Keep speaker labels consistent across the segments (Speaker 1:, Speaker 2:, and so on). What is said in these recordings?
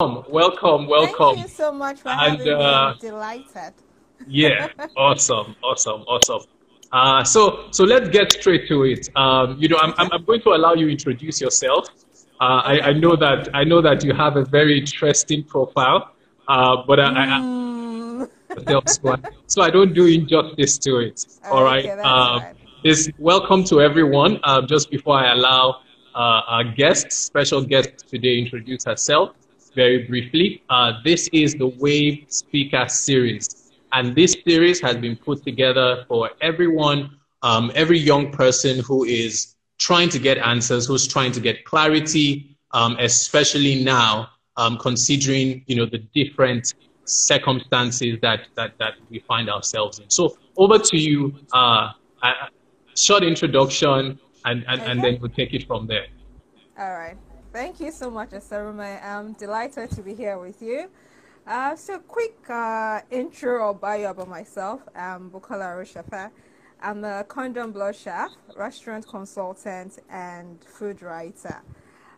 Speaker 1: welcome, welcome.
Speaker 2: Thank you so much for and, having uh, me. I'm delighted.
Speaker 1: yeah, awesome, awesome, awesome. Uh, so, so let's get straight to it. Um, you know, I'm, I'm, going to allow you introduce yourself. Uh, I, I, know that I know that you have a very interesting profile, uh, but I, mm. I, so I don't do injustice to it. All right.
Speaker 2: Okay, um, right.
Speaker 1: This welcome to everyone. Um, just before I allow uh, our guest, special guest today, introduce herself very briefly. Uh, this is the Wave Speaker Series. And this series has been put together for everyone, um, every young person who is trying to get answers, who's trying to get clarity, um, especially now, um, considering you know the different circumstances that, that, that we find ourselves in. So over to you, uh, a short introduction, and, and, okay. and then we'll take it from there.
Speaker 2: All right. Thank you so much, Esarume. I'm delighted to be here with you. Uh, so, quick uh, intro or bio about myself. I'm Bukola Aroshafa. I'm a Cordon Bleu chef, restaurant consultant, and food writer.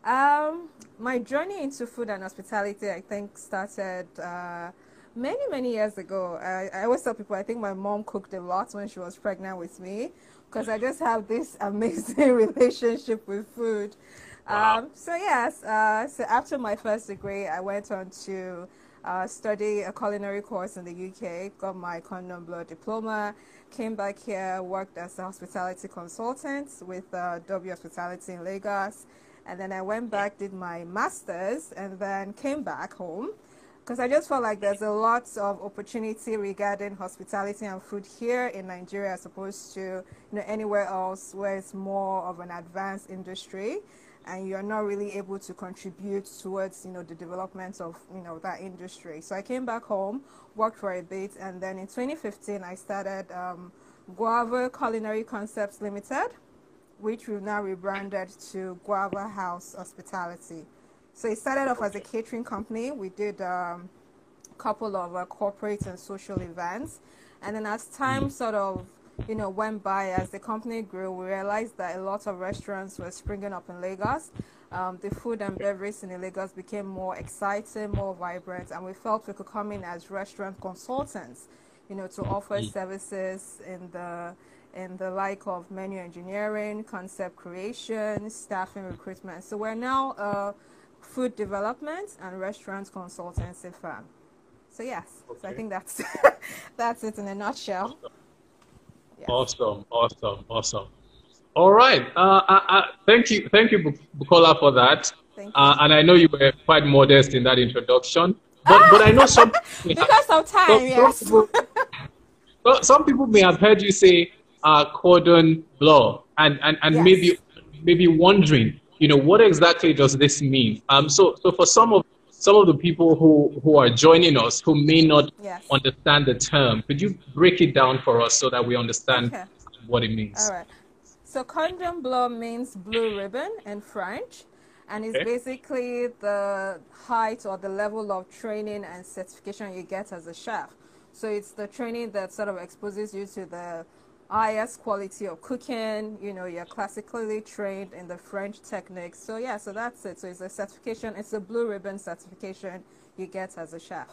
Speaker 2: Um, my journey into food and hospitality, I think, started uh, many, many years ago. I, I always tell people I think my mom cooked a lot when she was pregnant with me because I just have this amazing relationship with food. Um, so yes, uh, so after my first degree, I went on to uh, study a culinary course in the UK, got my Cordon Bleu diploma, came back here, worked as a hospitality consultant with uh, W Hospitality in Lagos, and then I went back, did my master's, and then came back home. Because I just felt like there's a lot of opportunity regarding hospitality and food here in Nigeria as opposed to you know anywhere else where it's more of an advanced industry and you're not really able to contribute towards you know the development of you know that industry. So i came back home worked for a bit and then in 2015 i started um, guava culinary concepts limited which we've now rebranded to guava house hospitality. So it started off as a catering company. We did um, a couple of uh, corporate and social events. And then as time sort of you know, went by as the company grew, we realized that a lot of restaurants were springing up in Lagos. Um, the food and beverage in Lagos became more exciting, more vibrant, and we felt we could come in as restaurant consultants, you know, to offer mm. services in the in the like of menu engineering, concept creation, staffing recruitment. So we're now a food development and restaurant consultancy firm. So yes, okay. so I think that's that's it in a nutshell.
Speaker 1: Awesome, awesome, awesome. All right. Uh, uh, uh, thank you, thank you, Bukola, for that. Uh, and I know you were quite modest in that introduction, but but I know some
Speaker 2: because of time. Some, yes.
Speaker 1: Some people, some people may have heard you say uh, cordon bleu, and and, and yes. maybe maybe wondering, you know, what exactly does this mean? Um, so so for some of some of the people who, who are joining us who may not yes. understand the term, could you break it down for us so that we understand okay. what it means?
Speaker 2: All right. So cordon bleu means blue ribbon in French, and it's okay. basically the height or the level of training and certification you get as a chef. So it's the training that sort of exposes you to the highest quality of cooking. You know, you're classically trained in the French techniques. So yeah, so that's it. So it's a certification. It's a blue ribbon certification you get as a chef.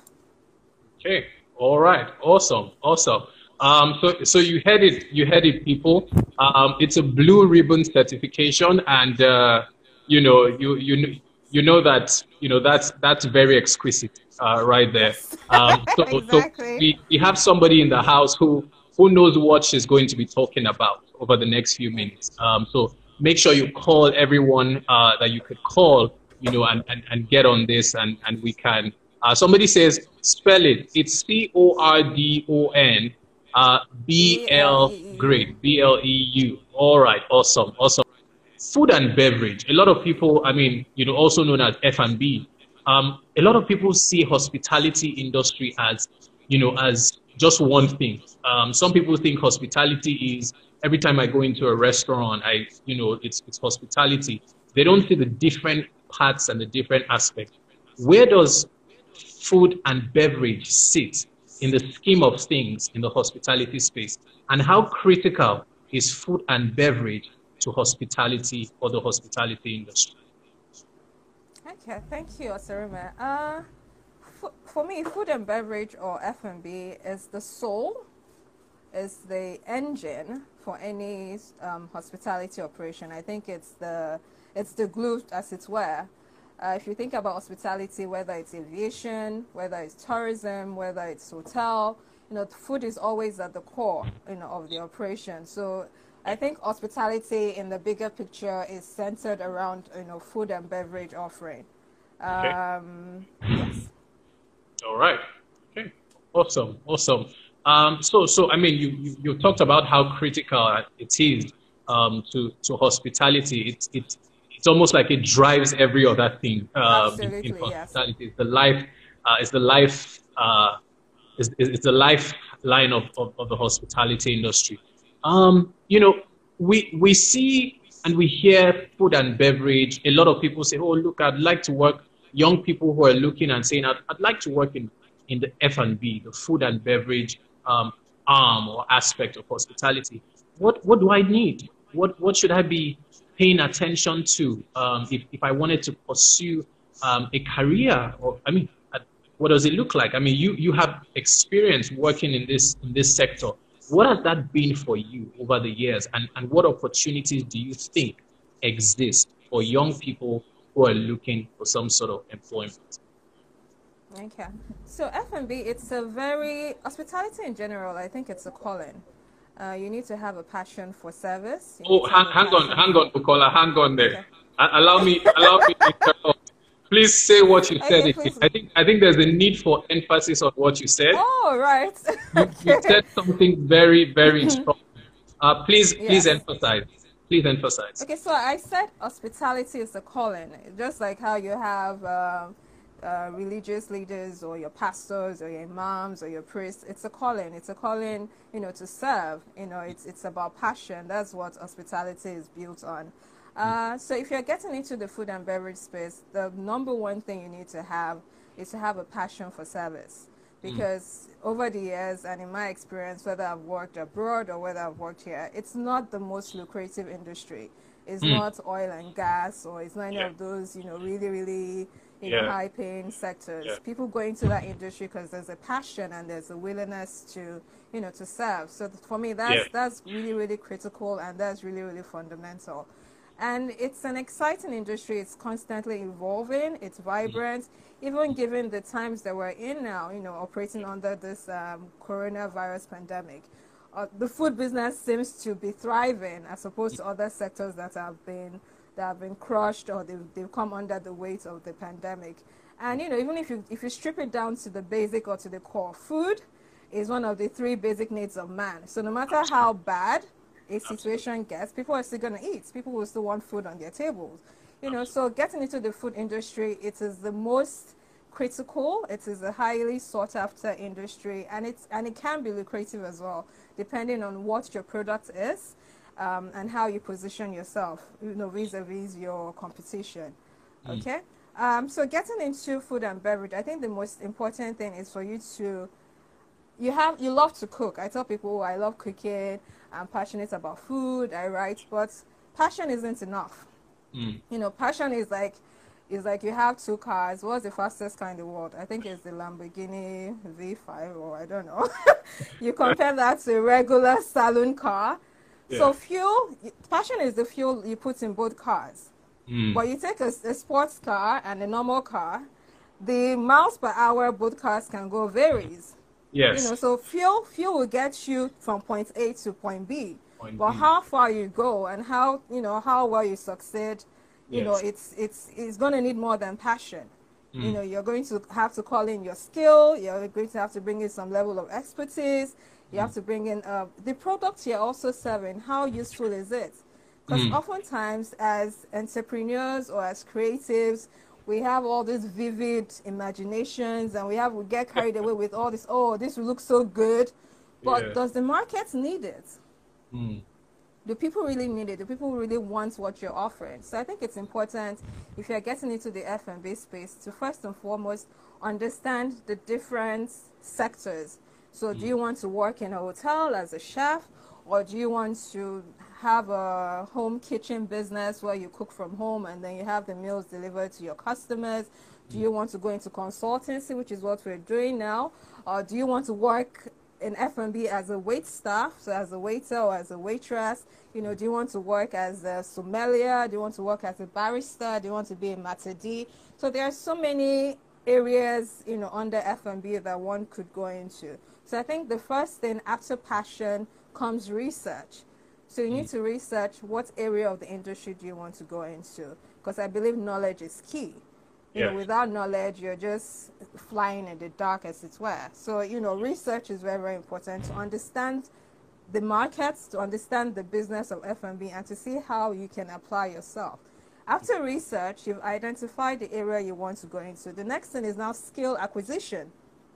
Speaker 1: Okay. All right. Awesome. Awesome. Um, so, so you had it, you had it, people. Um, it's a blue ribbon certification, and uh, you know, you you you know that you know that's that's very exquisite, uh, right there.
Speaker 2: Um, so, exactly.
Speaker 1: so we, we have somebody in the house who who knows what she's going to be talking about over the next few minutes. Um, so make sure you call everyone uh, that you could call, you know, and, and, and get on this and, and we can. Uh, somebody says, spell it. It's C O R D O N uh, B L, B L E U. All right, awesome, awesome. Food and beverage. A lot of people, I mean, you know, also known as F&B. Um, a lot of people see hospitality industry as, you know, as just one thing. Um, some people think hospitality is every time I go into a restaurant, I, you know, it's, it's hospitality. They don't see the different parts and the different aspects. Where does food and beverage sit in the scheme of things in the hospitality space? And how critical is food and beverage to hospitality or the hospitality industry?
Speaker 2: Okay, thank you, Osarime. Uh, for me, food and beverage or F&B is the soul, is the engine for any um, hospitality operation. I think it's the it's the glue, as it were. Uh, if you think about hospitality, whether it's aviation, whether it's tourism, whether it's hotel, you know, food is always at the core, you know, of the operation. So I think hospitality in the bigger picture is centered around, you know, food and beverage offering. Um, okay. Yes.
Speaker 1: All right. Okay. Awesome. Awesome. Um, so, so I mean, you, you, you talked about how critical it is um, to to hospitality. It's it, it's almost like it drives every other thing
Speaker 2: um, in, in,
Speaker 1: hospitality. Yes. It's the life. Uh, it's the life. Uh, it's, it's the lifeline of, of, of the hospitality industry. Um, you know, we we see and we hear food and beverage. A lot of people say, "Oh, look, I'd like to work." Young people who are looking and saying, "I'd, I'd like to work in in the F and B, the food and beverage um, arm or aspect of hospitality. What what do I need? What what should I be paying attention to um, if if I wanted to pursue um, a career? Or I mean, uh, what does it look like? I mean, you you have experience working in this in this sector. What has that been for you over the years, and and what opportunities do you think exist for young people who are looking for some sort of employment?
Speaker 2: Okay. So F&B, it's a very, hospitality in general, I think it's a calling. Uh, you need to have a passion for service.
Speaker 1: You oh, hang, hang on, hang on, Bukola, hang on there. Okay. allow me, allow me to Please say what you said. Okay, I think I think there's a need for emphasis on what you said.
Speaker 2: Oh, right.
Speaker 1: okay. you, you, said something very, very strong. Uh, please, yes. please emphasize. Please emphasize.
Speaker 2: Okay, so I said hospitality is a calling, just like how you have. Uh, uh, religious leaders or your pastors or your imams or your priests. It's a calling. It's a calling, you know, to serve. You know, it's it's about passion. That's what hospitality is built on. Uh, so if you're getting into the food and beverage space, the number one thing you need to have is to have a passion for service. Mm. Because mm. over the years, and in my experience, whether I've worked abroad or whether I've worked here, it's not the most lucrative industry. It's mm. not oil and gas, or it's not any yeah. of those, you know, really, really in yeah. high paying sectors. Yeah. People go into that industry because there's a passion and there's a willingness to, you know, to serve. So for me, that's, that's really, really critical and that's really, really fundamental. And it's an exciting industry. It's constantly evolving. It's vibrant. Even given the times that we're in now, you know, operating under this um, coronavirus pandemic, uh, the food business seems to be thriving as opposed to other sectors that have been that have been crushed or they've, they've come under the weight of the pandemic. And you know, even if you if you strip it down to the basic or to the core, food is one of the three basic needs of man. So no matter how bad a situation gets, people are still gonna eat. People will still want food on their tables. You know, so getting into the food industry, it is the most critical. It is a highly sought after industry, and it's and it can be lucrative as well, depending on what your product is um, and how you position yourself, you know, vis-a-vis your competition. Mm. Okay. Um, so getting into food and beverage, I think the most important thing is for you to, you have, you love to cook. I tell people I love cooking. I'm passionate about food. I write, but passion isn't enough. Mm. You know, passion is like, is like you have two cars. What's the fastest car in the world? I think it's the Lamborghini V5, or I don't know. you compare that to a regular saloon car so fuel, passion is the fuel you put in both cars. Mm. But you take a, a, sports car and a normal car, the miles per hour both cars can go varies.
Speaker 1: Yes.
Speaker 2: You know, so fuel fuel will get you from point A to point B. Point but B. how far you go and how you know how well you succeed, you yes. know, it's it's it's going to need more than passion. Mm. You know, you're going to have to call in your skill. You're going to have to bring in some level of expertise you have to bring in uh, the product you're also serving. How useful is it? Because mm. oftentimes, as entrepreneurs or as creatives, we have all these vivid imaginations, and we have we get carried away with all this. Oh, this looks so good, but yeah. does the market need it? Mm. Do people really need it? Do people really want what you're offering? So I think it's important if you're getting into the F&B space to first and foremost understand the different sectors so do you want to work in a hotel as a chef or do you want to have a home kitchen business where you cook from home and then you have the meals delivered to your customers? Do you want to go into consultancy, which is what we're doing now? Or do you want to work in F&B as a wait staff, so as a waiter or as a waitress? You know, do you want to work as a sommelier? Do you want to work as a barista? Do you want to be a maitre d'? So there are so many areas, you know, under F&B that one could go into. So I think the first thing after passion comes research. So you need mm. to research what area of the industry do you want to go into because I believe knowledge is key. You yes. know, without knowledge, you're just flying in the dark, as it were. So, you know, research is very, very important to understand the markets, to understand the business of F&B, and to see how you can apply yourself. After research, you've identified the area you want to go into. The next thing is now skill acquisition.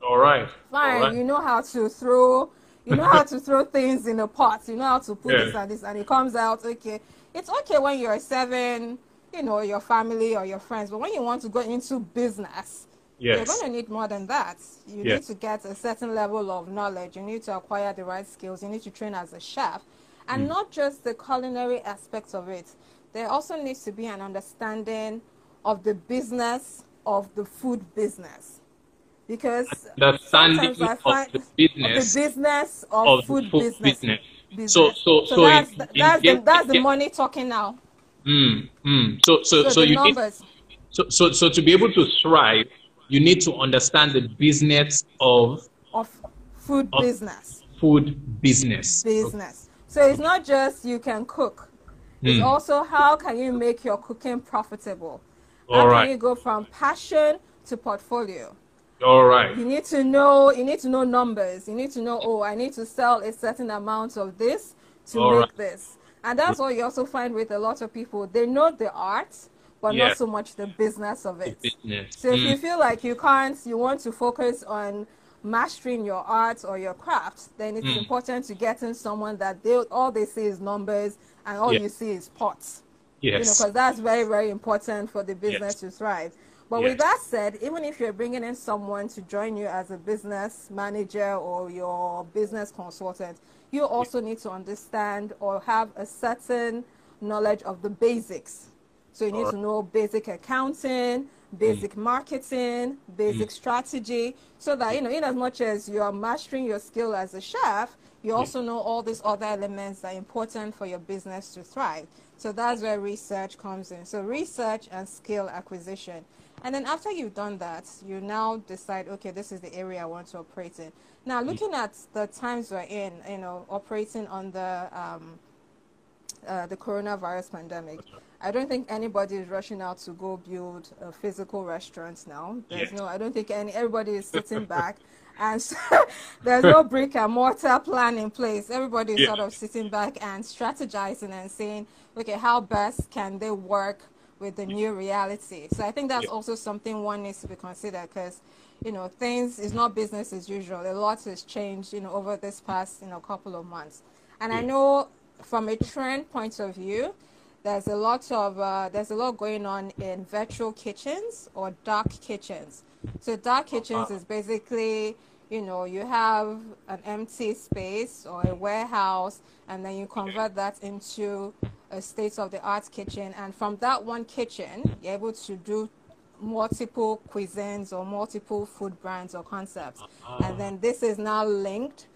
Speaker 1: All right.
Speaker 2: Fine.
Speaker 1: All right.
Speaker 2: You know how to throw you know how to throw things in a pot. You know how to put yeah. this and this, and it comes out okay. It's okay when you're seven, you know, your family or your friends, but when you want to go into business, yes. you're going to need more than that. You yes. need to get a certain level of knowledge. You need to acquire the right skills. You need to train as a chef, and mm. not just the culinary aspects of it. There also needs to be an understanding of the business of the food business because
Speaker 1: understanding
Speaker 2: I find
Speaker 1: of the business,
Speaker 2: the business of, of food, food business. business.
Speaker 1: business. So, so, so, so
Speaker 2: that's, in, that's, in, the, that's the money talking now.
Speaker 1: Mm, mm. So, so, so, so you
Speaker 2: numbers.
Speaker 1: need, so, so, so to be able to thrive, you need to understand the business of
Speaker 2: of food of business.
Speaker 1: Food business.
Speaker 2: Business. So it's not just you can cook. It's mm. also how can you make your cooking profitable.
Speaker 1: All
Speaker 2: how
Speaker 1: right.
Speaker 2: can you go from passion to portfolio?
Speaker 1: All right.
Speaker 2: You need to know. You need to know numbers. You need to know. Oh, I need to sell a certain amount of this to All make right. this. And that's what you also find with a lot of people. They know the art, but yeah. not so much the business of it.
Speaker 1: Business.
Speaker 2: So mm. if you feel like you can't, you want to focus on mastering your art or your craft, then it's mm. important to get in someone that they all they see is numbers and all yeah. you see is pots.
Speaker 1: Yes.
Speaker 2: You know, because that's very very important for the business yes. to thrive. But yes. with that said, even if you're bringing in someone to join you as a business manager or your business consultant, you also need to understand or have a certain knowledge of the basics. So you need to know basic accounting, basic mm. marketing, basic mm. strategy, so that you know, in as much as you are mastering your skill as a chef, you also know all these other elements that are important for your business to thrive. So that's where research comes in. So research and skill acquisition. And then after you've done that, you now decide, okay, this is the area I want to operate in. Now, mm. looking at the times we're in, you know, operating on the um, uh, the coronavirus pandemic, I don't think anybody is rushing out to go build a physical restaurants now. There's no, I don't think any. Everybody is sitting back, and so there's no brick and mortar plan in place. Everybody is yeah. sort of sitting back and strategizing and saying, okay, how best can they work with the new reality. So I think that's yeah. also something one needs to be considered because, you know, things is not business as usual. A lot has changed, you know, over this past, you know, couple of months. And yeah. I know from a trend point of view, there's a lot of uh, there's a lot going on in virtual kitchens or dark kitchens. So dark kitchens is basically you know you have an empty space or a warehouse and then you convert that into a state of the art kitchen and from that one kitchen you're able to do multiple cuisines or multiple food brands or concepts uh-huh. and then this is now linked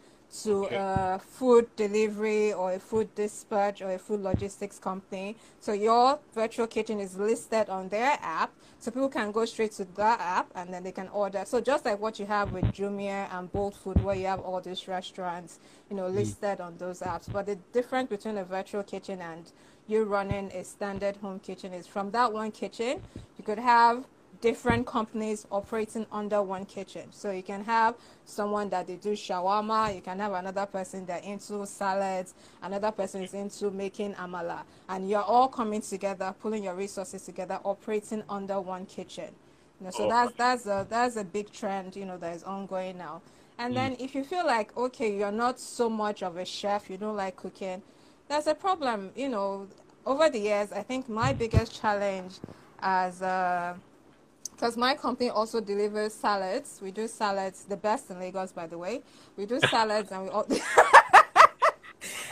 Speaker 2: to okay. a food delivery or a food dispatch or a food logistics company. So your virtual kitchen is listed on their app. So people can go straight to that app and then they can order. So just like what you have with Jumia and Bolt Food where you have all these restaurants, you know, mm. listed mm. on those apps. But the difference between a virtual kitchen and you running a standard home kitchen is from that one kitchen, you could have different companies operating under one kitchen. So you can have someone that they do shawarma, you can have another person that into salads, another person is into making amala, and you're all coming together, pulling your resources together, operating under one kitchen. You know, so oh. that's that's a that's a big trend, you know, that is ongoing now. And mm. then if you feel like okay, you're not so much of a chef, you don't like cooking, there's a problem. You know, over the years, I think my biggest challenge as a because my company also delivers salads. We do salads, the best in Lagos, by the way. We do salads and we all.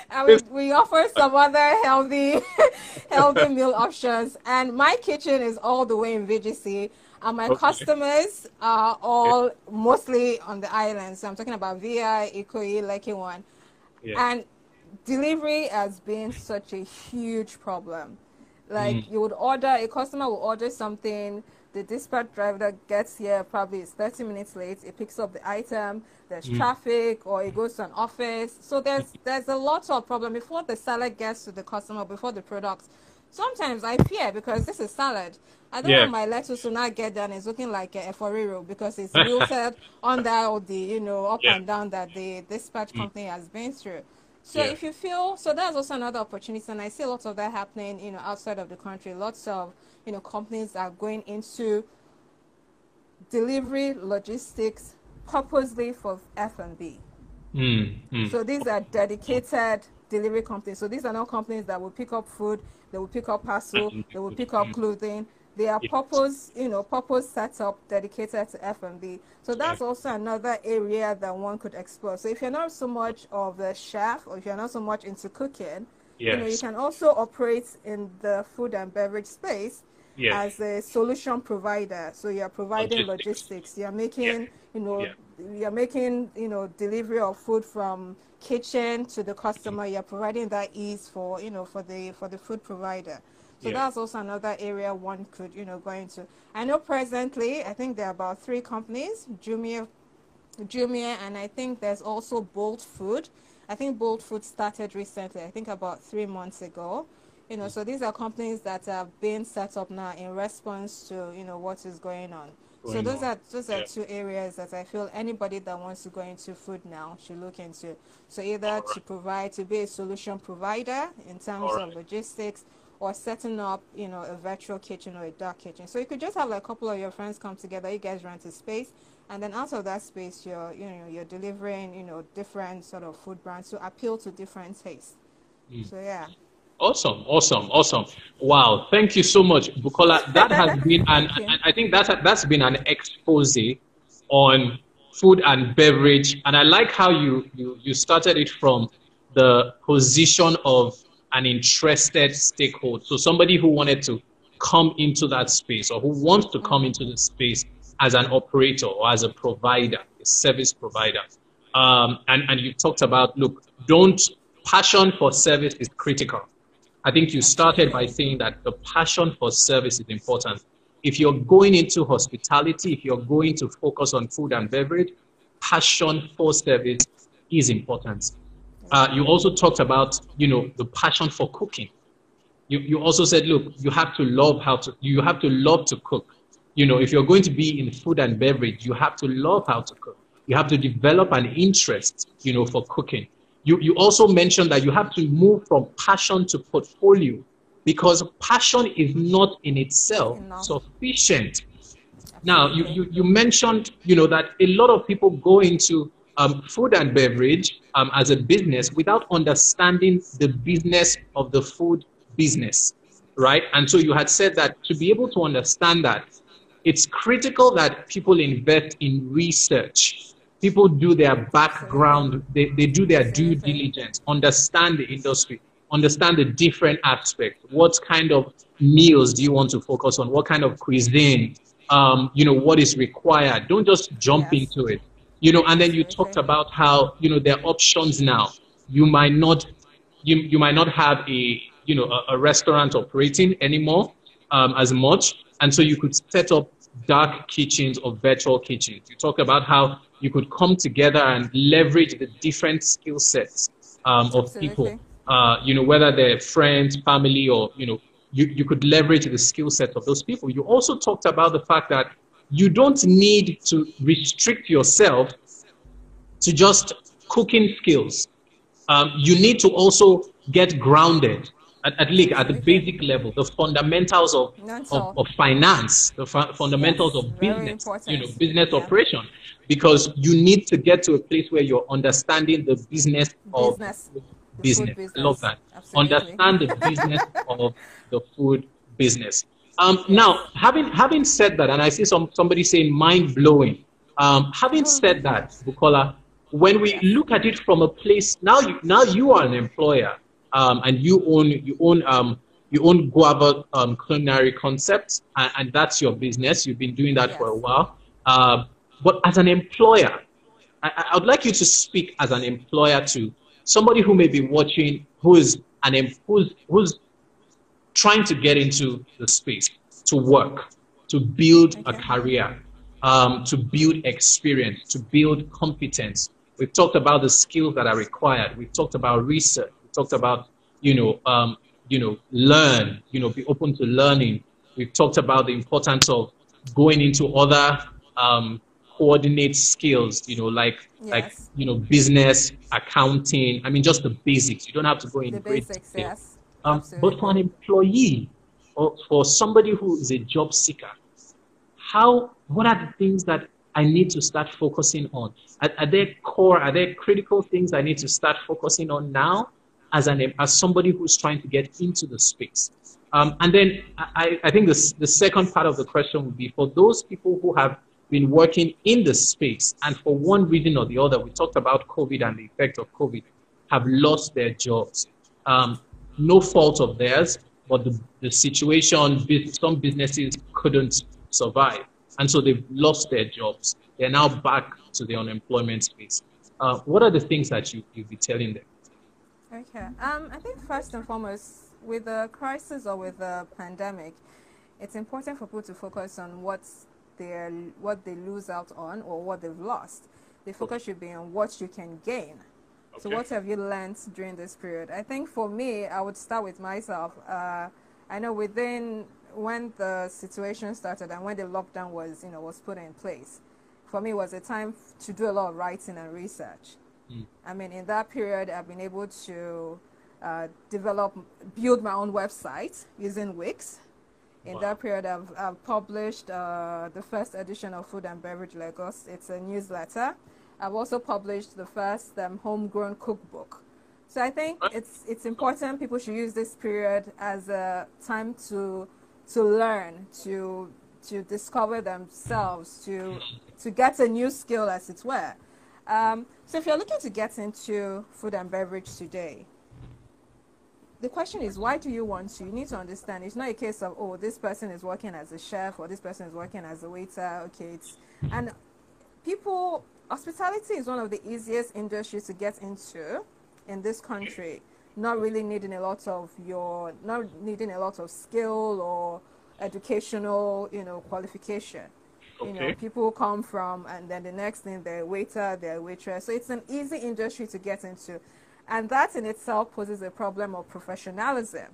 Speaker 2: I mean, we offer some other healthy, healthy meal options, and my kitchen is all the way in VGC. And my okay. customers are all mostly on the island. So I'm talking about VI, Ikoyi, Lekki one. Yeah. And delivery has been such a huge problem. Like mm. you would order, a customer will order something, the dispatch driver that gets here probably it's 30 minutes late. It picks up the item. There's mm. traffic, or it goes to an office. So there's there's a lot of problem before the seller gets to the customer, before the product. Sometimes I fear because this is salad. I don't yeah. want my lettuce to not get done. It's looking like a efo riro because it's wilted under all the you know up yeah. and down that the dispatch mm. company has been through. So yeah. if you feel so, that's also another opportunity, and I see lots of that happening, you know, outside of the country. Lots of you know companies are going into delivery logistics purposely for F and B. Mm, mm. So these are dedicated delivery companies. So these are not companies that will pick up food, they will pick up parcel, they will pick up clothing. They are purpose, you know, purpose set up dedicated to F&B. So that's also another area that one could explore. So if you're not so much of a chef or if you're not so much into cooking, yes. you know, you can also operate in the food and beverage space yes. as a solution provider. So you're providing logistics. logistics. You're making, yeah. you know, yeah. you're making, you know, delivery of food from kitchen to the customer. You're providing that ease for, you know, for the for the food provider. So yeah. that's also another area one could, you know, go into. I know presently, I think there are about three companies, Jumia, Jumia, and I think there's also Bolt Food. I think Bolt Food started recently, I think about three months ago. You know, mm. so these are companies that have been set up now in response to, you know, what is going on. Going so those on. are those are yeah. two areas that I feel anybody that wants to go into food now should look into. So either right. to provide to be a solution provider in terms of logistics or setting up, you know, a virtual kitchen or a dark kitchen. So you could just have like a couple of your friends come together, you guys rent a space, and then out of that space, you're, you know, you're delivering, you know, different sort of food brands to appeal to different tastes. Mm. So yeah.
Speaker 1: Awesome, awesome, awesome! Wow, thank you so much, Bukola. That has been an, I think that's that's been an expose on food and beverage, and I like how you you you started it from the position of an interested stakeholder. So somebody who wanted to come into that space or who wants to come into the space as an operator or as a provider, a service provider. Um, and, and you talked about, look, don't, passion for service is critical. I think you started by saying that the passion for service is important. If you're going into hospitality, if you're going to focus on food and beverage, passion for service is important. Uh, you also talked about, you know, the passion for cooking. You, you also said, look, you have to love how to, you have to love to cook. You know, if you're going to be in food and beverage, you have to love how to cook. You have to develop an interest, you know, for cooking. You, you also mentioned that you have to move from passion to portfolio because passion is not in itself sufficient. Now, you, you, you mentioned, you know, that a lot of people go into um, food and beverage um, as a business without understanding the business of the food business, right? And so you had said that to be able to understand that, it's critical that people invest in research. People do their background, they, they do their due diligence, understand the industry, understand the different aspects. What kind of meals do you want to focus on? What kind of cuisine? Um, you know, what is required? Don't just jump yes. into it you know and then you talked about how you know there are options now you might not you, you might not have a you know a, a restaurant operating anymore um, as much and so you could set up dark kitchens or virtual kitchens you talk about how you could come together and leverage the different skill sets um, of Absolutely. people uh, you know whether they're friends family or you know you, you could leverage the skill set of those people you also talked about the fact that you don't need to restrict yourself to just cooking skills. Um, you need to also get grounded at, at least at the basic level, the fundamentals of, of, of, finance, the fu- fundamentals yes, of business, you know, business yeah. operation, because you need to get to a place where you're understanding the business of business. business. business. I love that. Absolutely. Understand the business of the food business. Um, now, having having said that, and I see some somebody saying mind blowing. Um, having said that, Bukola, when we look at it from a place now, you, now you are an employer, um, and you own you own um, you own Guava um, Culinary Concepts, and, and, that's your business. You've been doing that yes. for a while. Uh, but as an employer, I, I, would like you to speak as an employer to somebody who may be watching, who is an who's who's trying to get into the space to work, to build okay. a career, um, to build experience, to build competence. We've talked about the skills that are required. We've talked about research. Talked about you know um, you know, learn, you know, be open to learning. We've talked about the importance of going into other um, coordinate skills, you know, like yes. like you know, business, accounting. I mean, just the basics. You don't have to go in
Speaker 2: the great basics, detail. Yes.
Speaker 1: Um, but for an employee or for somebody who is a job seeker, how what are the things that I need to start focusing on? Are, are there core, are there critical things I need to start focusing on now? As an as somebody who's trying to get into the space. Um, and then I, I think the, the second part of the question would be for those people who have been working in the space and for one reason or the other, we talked about COVID and the effect of COVID, have lost their jobs. Um, no fault of theirs, but the, the situation, some businesses couldn't survive. And so they've lost their jobs. They're now back to the unemployment space. Uh, what are the things that you, you'll be telling them?
Speaker 2: Okay. Um, I think first and foremost, with the crisis or with the pandemic, it's important for people to focus on what's their, what they lose out on or what they've lost. The focus should be on what you can gain. Okay. So what have you learned during this period? I think for me, I would start with myself. Uh, I know within when the situation started and when the lockdown was, you know, was put in place, for me it was a time to do a lot of writing and research. Mm. I mean, in that period, I've been able to uh, develop, build my own website using Wix. In wow. that period, I've, I've published uh, the first edition of Food and Beverage Lagos. It's a newsletter. I've also published the first um, homegrown cookbook. So I think it's it's important. People should use this period as a time to to learn, to to discover themselves, to to get a new skill, as it were. Um, so if you're looking to get into food and beverage today, the question is why do you want to? You need to understand it's not a case of oh this person is working as a chef or this person is working as a waiter. Okay, it's and people hospitality is one of the easiest industries to get into in this country. Not really needing a lot of your not needing a lot of skill or educational you know qualification. Okay. You know, people come from, and then the next thing they're a waiter, they're a waitress. So it's an easy industry to get into. And that in itself poses a problem of professionalism.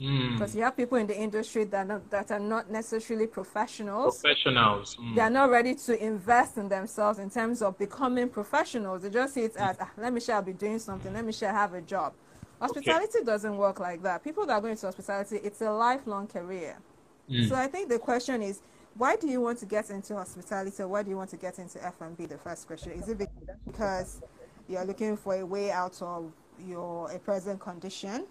Speaker 2: Mm. Because you have people in the industry that, not, that are not necessarily professionals.
Speaker 1: Professionals.
Speaker 2: Mm. They are not ready to invest in themselves in terms of becoming professionals. They just see it as, ah, let me share, I'll be doing something. Let me share, have a job. Hospitality okay. doesn't work like that. People that are going to hospitality, it's a lifelong career. Mm. So I think the question is, why do you want to get into hospitality or why do you want to get into F&B the first question. Is it because you're looking for a way out of your a present condition?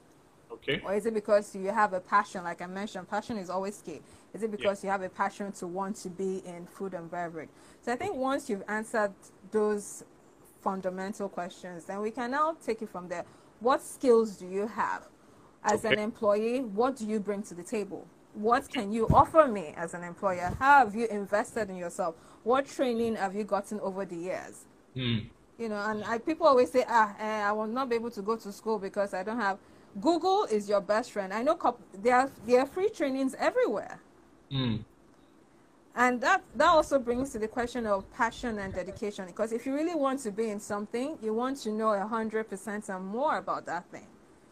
Speaker 1: Okay.
Speaker 2: Or is it because you have a passion? Like i mentioned passion is always key. Is it because yeah. you have a passion to want to be in food and beverage? So i think once you've answered those fundamental questions then we can now take it from there. What skills do you have as okay. an employee? What do you bring to the table what can you offer me as an employer? How have you invested in yourself? What training have you gotten over the years? Mm. You know, and I, people always say, ah, eh, I will not be able to go to school because I don't have. Google is your best friend. I know there are there are free trainings everywhere. Mm. And that that also brings to the question of passion and dedication. Because if you really want to be in something, you want to know a hundred percent and more about that thing.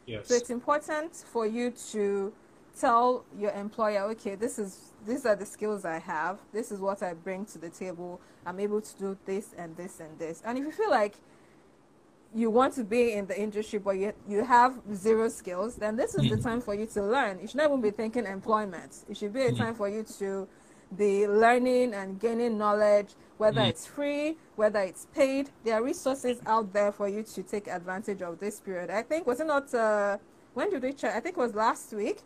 Speaker 1: Yes.
Speaker 2: So it's important for you to tell your employer, okay, this is these are the skills I have. This is what I bring to the table. I'm able to do this and this and this. And if you feel like you want to be in the industry but you, you have zero skills, then this is the mm. time for you to learn. You should not even be thinking employment. It should be a mm. time for you to be learning and gaining knowledge, whether mm. it's free, whether it's paid. There are resources out there for you to take advantage of this period. I think, was it not, uh, when did we check? I think it was last week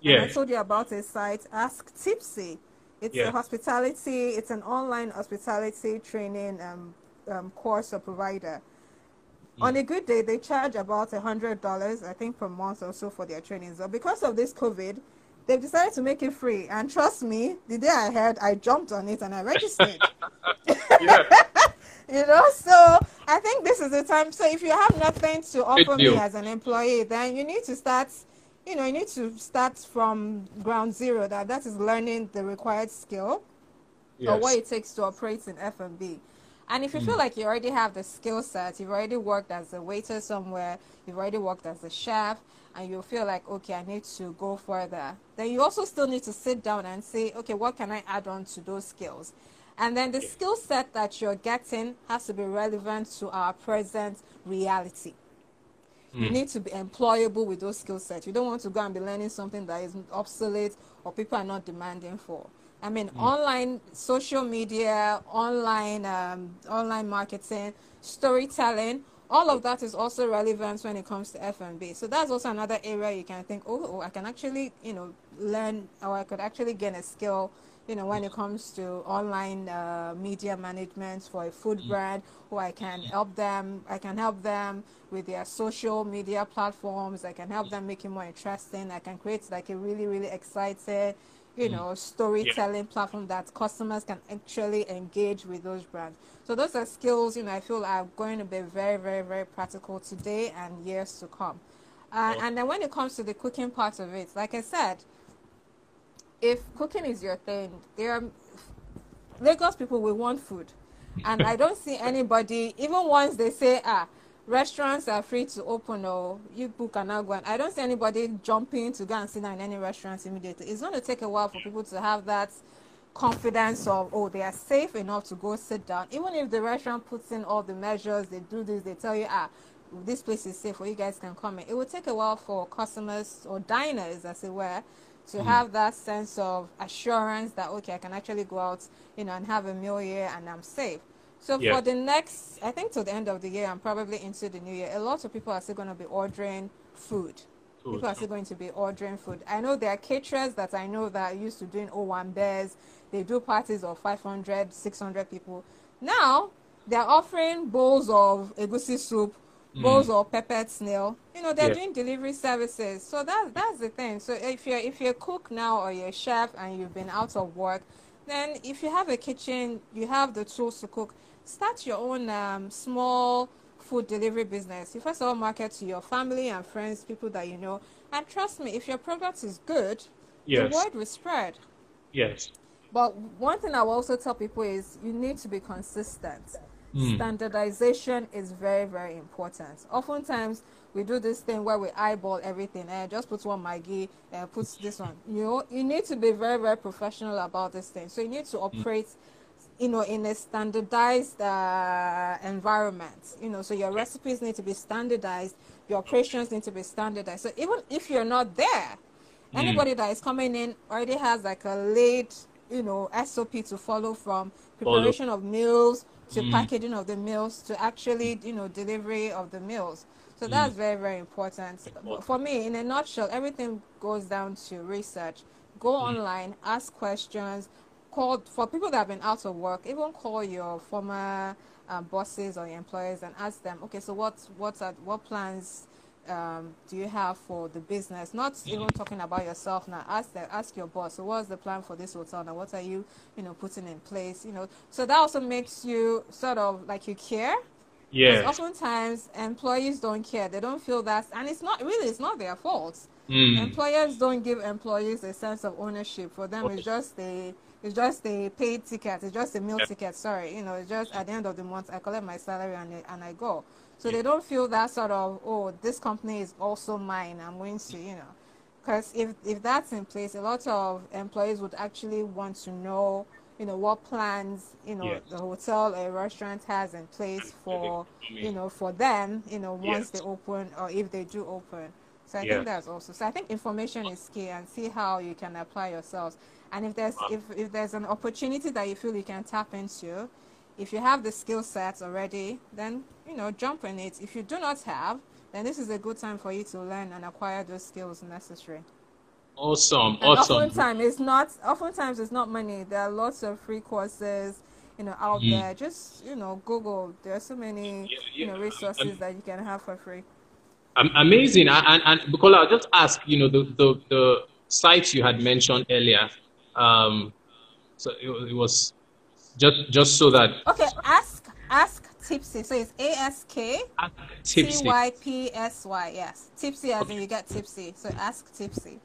Speaker 1: yeah.
Speaker 2: I told you about a site, Ask Tipsy. It's a hospitality, it's an online hospitality training um, um, course or provider. Mm. On a good day, they charge about a hundred dollars, I think, per month or so for their trainings. But because of this COVID, they've decided to make it free. And trust me, the day I heard, I jumped on it and I registered. you know, so I think this is the time. So if you have nothing to offer me as an employee, then you need to start. You know, you need to start from ground zero. That that is learning the required skill, yes. or what it takes to operate in F and B. And if you mm. feel like you already have the skill set, you've already worked as a waiter somewhere, you've already worked as a chef, and you feel like, okay, I need to go further, then you also still need to sit down and say, okay, what can I add on to those skills? And then the skill set that you're getting has to be relevant to our present reality. Mm. You need to be employable with those skill sets. You don't want to go and be learning something that is obsolete or people are not demanding for. I mean, mm. online social media, online um, online marketing, storytelling, all of that is also relevant when it comes to F&B. So that's also another area you can think, oh, oh, I can actually, you know, learn or I could actually gain a skill, you know, when it comes to online uh, media management for a food mm. brand, or I can help them, I can help them with their social media platforms. I can help them make it more interesting. I can create like a really, really excited you mm. know, storytelling yeah. platform that customers can actually engage with those brands. So those are skills, you know, I feel are going to be very, very, very practical today and years to come. Uh. And then when it comes to the cooking part of it, like I said, if cooking is your thing, there are Lagos people will want food. And I don't see anybody, even once they say, ah, restaurants are free to open or you book an and I don't see anybody jumping to go and sit down in any restaurants immediately. It's going to take a while for people to have that confidence of oh they are safe enough to go sit down. Even if the restaurant puts in all the measures, they do this, they tell you ah this place is safe where you guys can come in. It will take a while for customers or diners as it were to mm. have that sense of assurance that okay I can actually go out you know and have a meal here and I'm safe. So yeah. for the next, I think till the end of the year, and probably into the new year, a lot of people are still going to be ordering food. food. People are still going to be ordering food. I know there are caterers that I know that used to doing owambes. They do parties of 500, 600 people. Now they're offering bowls of egusi soup, mm. bowls of peppered snail. You know, they're yeah. doing delivery services. So that's that's the thing. So if you're if you're a cook now or you're a chef and you've been out of work, then if you have a kitchen, you have the tools to cook start your own um, small food delivery business. You first of all market to your family and friends, people that you know. And trust me, if your product is good, yes. the word will spread.
Speaker 1: Yes.
Speaker 2: But one thing I will also tell people is you need to be consistent. Mm. Standardization is very, very important. Oftentimes, we do this thing where we eyeball everything and eh, just put one Maggi and uh, put this one. You know, you need to be very, very professional about this thing. So you need to hmm. operate mm you know, in a standardized uh, environment. You know, so your recipes need to be standardized, your operations need to be standardized. So even if you're not there, mm. anybody that is coming in already has like a late, you know, SOP to follow from preparation follow. of meals to mm. packaging of the meals to actually, you know, delivery of the meals. So mm. that's very, very important. For me, in a nutshell, everything goes down to research. Go mm. online, ask questions, call for people that have been out of work, even call your former um, bosses or your employers and ask them, okay, so what what are, what plans um, do you have for the business? Not even talking about yourself now. Ask the, ask your boss. So what's the plan for this hotel now? What are you you know putting in place? You know, so that also makes you sort of like you care.
Speaker 1: Yeah.
Speaker 2: Oftentimes employees don't care. They don't feel that, and it's not really it's not their fault. Mm. Employers don't give employees a sense of ownership. For them, it's just a it's just a paid ticket. It's just a meal ticket. Sorry, you know, it's just at the end of the month I collect my salary and and I go. So they don't feel that sort of oh this company is also mine. I'm going to you know, because if if that's in place, a lot of employees would actually want to know you know what plans you know yes. the hotel or restaurant has in place for you know for them you know once yes. they open or if they do open. So I think that's also so I think information is key and see how you can apply yourselves. And if there's if, if there's an opportunity that you feel you can tap into, if you have the skill sets already, then you know jump in it. If you do not have, then this is a good time for you to learn and acquire those skills necessary.
Speaker 1: Awesome,
Speaker 2: and
Speaker 1: awesome.
Speaker 2: Oftentimes it's not. Oftentimes it's not money. There are lots of free courses. you know out mm. there. Just you know, Google. There are so many yeah, yeah. you know resources that you can have for free.
Speaker 1: Amazing, and and because I'll just ask, you know, the the, the sites you had mentioned earlier. Um, so it, it was just just so that.
Speaker 2: Okay, ask ask tipsy. So it's A S K T Y P S Y. Yes, tipsy as okay. in you get tipsy. So ask tipsy.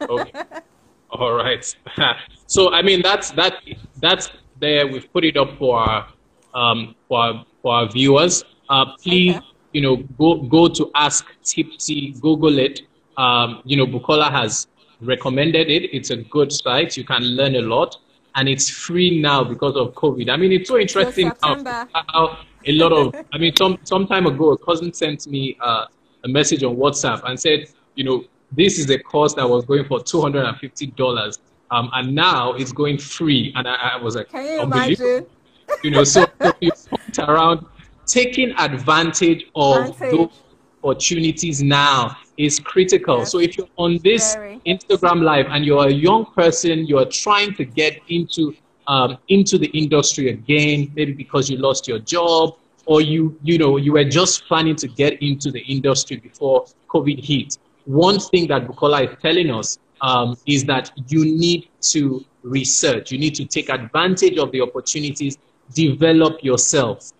Speaker 1: okay. All right. so I mean that's that that's there. We've put it up for our um for our, for our viewers. Uh, please, okay. you know, go go to ask tipsy. Google it. Um, you know, Bukola has recommended it. It's a good site. You can learn a lot and it's free now because of COVID. I mean, it's so interesting how, how, a lot of, I mean, some, some time ago, a cousin sent me uh, a message on WhatsApp and said, you know, this is a course that was going for $250 um, and now it's going free. And I, I was like,
Speaker 2: can you imagine?
Speaker 1: You know, so, so you around taking advantage of advantage. those opportunities now is critical. Yes. So if you're on this Very. Instagram live and you're a young person, you're trying to get into um, into the industry again, maybe because you lost your job or you you know you were just planning to get into the industry before COVID hit. One thing that Bukola is telling us um, is that you need to research. You need to take advantage of the opportunities. Develop yourself.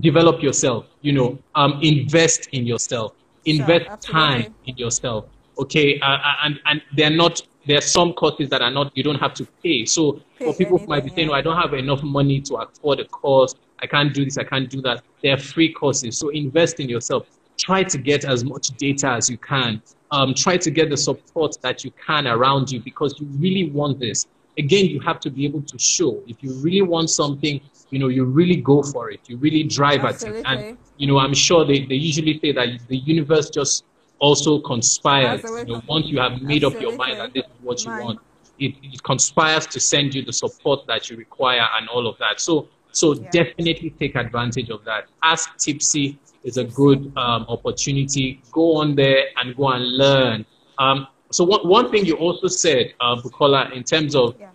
Speaker 1: Develop yourself. You know, um, invest in yourself. Invest sure, time in yourself. Okay uh, uh, and and they're not there are some courses that are not you don't have to pay. So pay for people anything, who might be saying yeah. oh, i don't have enough money to afford a course. I can't do this i can't do that. There are free courses. So invest in yourself. Try to get as much data as you can. Um, try to get the support that you can around you because you really want this. Again you have to be able to show. If you really want something you know, you really go for it. You really drive Absolutely. at it. And, you know, I'm sure they, they usually say that the universe just also conspires. You know, once you have made Absolutely. up your mind that this is what you want, it, it, conspires to send you the support that you require and all of that. So, so yeah. definitely take advantage of that. Ask Tipsy is a good um, opportunity. Go on there and go and learn. Um, so one, one thing you also said, uh, Bukola, in terms of yeah.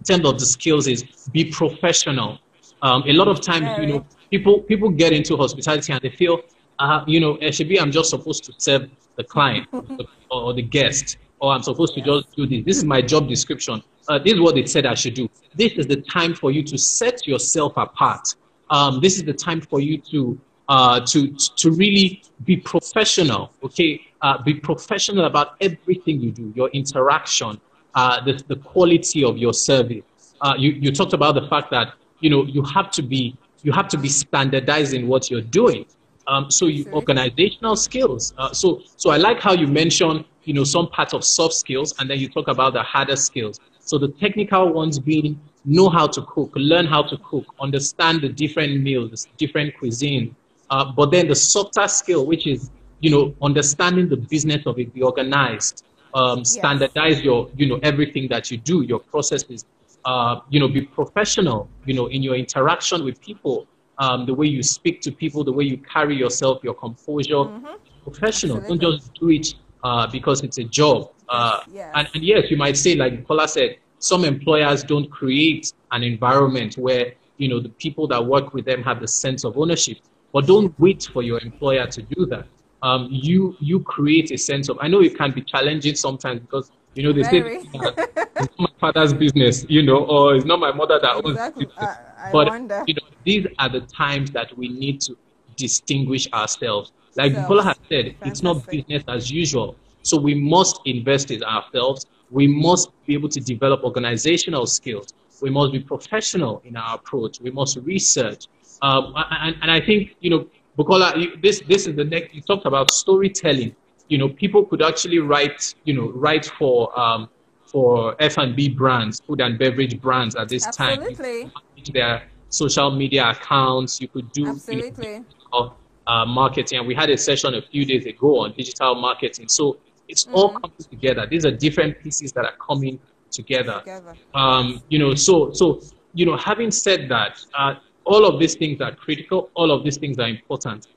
Speaker 1: in terms of the skills is be professional. Um, a lot of times, you know, people people get into hospitality and they feel, uh, you know, it should be I'm just supposed to serve the client or the guest, or I'm supposed to just do this. This is my job description. Uh, this is what they said I should do. This is the time for you to set yourself apart. Um, this is the time for you to uh, to to really be professional. Okay, uh, be professional about everything you do, your interaction, uh, the the quality of your service. Uh, you you talked about the fact that you know, you have to be you have to be standardizing what you're doing. Um, so you organizational skills. Uh, so so I like how you mentioned you know some parts of soft skills, and then you talk about the harder skills. So the technical ones being know how to cook, learn how to cook, understand the different meals, different cuisine. Uh, but then the softer skill, which is you know understanding the business of it, be organized, um, standardize yes. your you know everything that you do, your processes uh, you know, be professional, you know, in your interaction with people, um, the way you speak to people, the way you carry yourself, your composure, mm-hmm. professional. Absolutely. Don't just do it uh, because it's a job. Uh, yes. and, and, yes, you might say, like Paula said, some employers don't create an environment where, you know, the people that work with them have the sense of ownership. But don't wait for your employer to do that. Um, you you create a sense of. I know it can be challenging sometimes because you know, they Very. say it's not my father's business, you know, or it's not my mother that owns exactly. I, I but wonder. you know, these are the times that we need to distinguish ourselves. Like Bukola has said, Fantastic. it's not business as usual. So we must invest in ourselves. We must be able to develop organizational skills. We must be professional in our approach. We must research. Um, and, and I think, you know, Bukola, this, this is the next, you talked about storytelling you know, people could actually write, you know, write for um, for F&B brands, food and beverage brands at this
Speaker 2: Absolutely.
Speaker 1: time. Their social media accounts. You could do
Speaker 2: Absolutely.
Speaker 1: You know, uh, marketing. And we had a session a few days ago on digital marketing. So it's mm-hmm. all coming together. These are different pieces that are coming together. together. Um, you know, so so you know, having said that, uh, all of these things are critical. All of these things are important.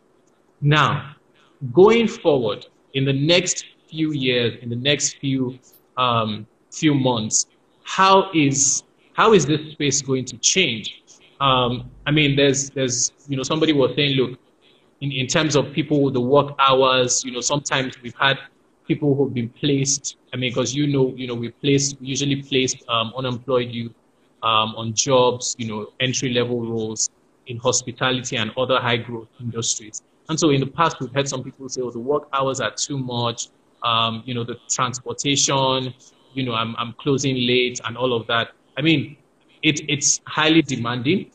Speaker 1: Now, going forward, in the next few years, in the next few um, few months, how is how is this space going to change? um, I mean, there's, there's, you know, somebody was saying, look, in, in terms of people, the work hours, you know, sometimes we've had people who've been placed. I mean, because you know, you know, we place we usually place um, unemployed youth um, on jobs, you know, entry level roles in hospitality and other high growth industries. And so in the past, we've had some people say, "Oh, the work hours are too much." Um, you know, the transportation. You know, I'm I'm closing late and all of that. I mean, it, it's highly demanding.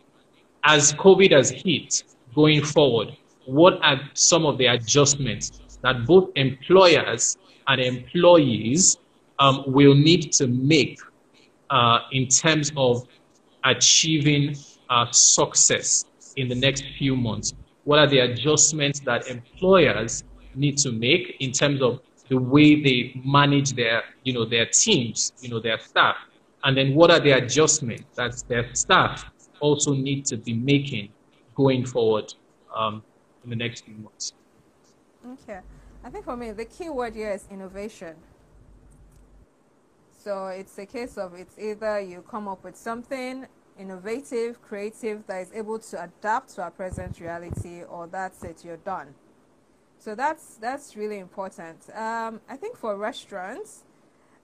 Speaker 1: As COVID has hit, going forward, what are some of the adjustments that both employers and employees um, will need to make uh, in terms of achieving uh, success in the next few months? What are the adjustments that employers need to make in terms of the way they manage their, you know, their teams, you know, their staff? And then what are the adjustments that their staff also need to be making going forward um, in the next few months?
Speaker 2: Okay. I think for me, the key word here is innovation. So it's a case of it's either you come up with something innovative, creative that is able to adapt to our present reality, or that's it, you're done. So that's that's really important. Um, I think for restaurants,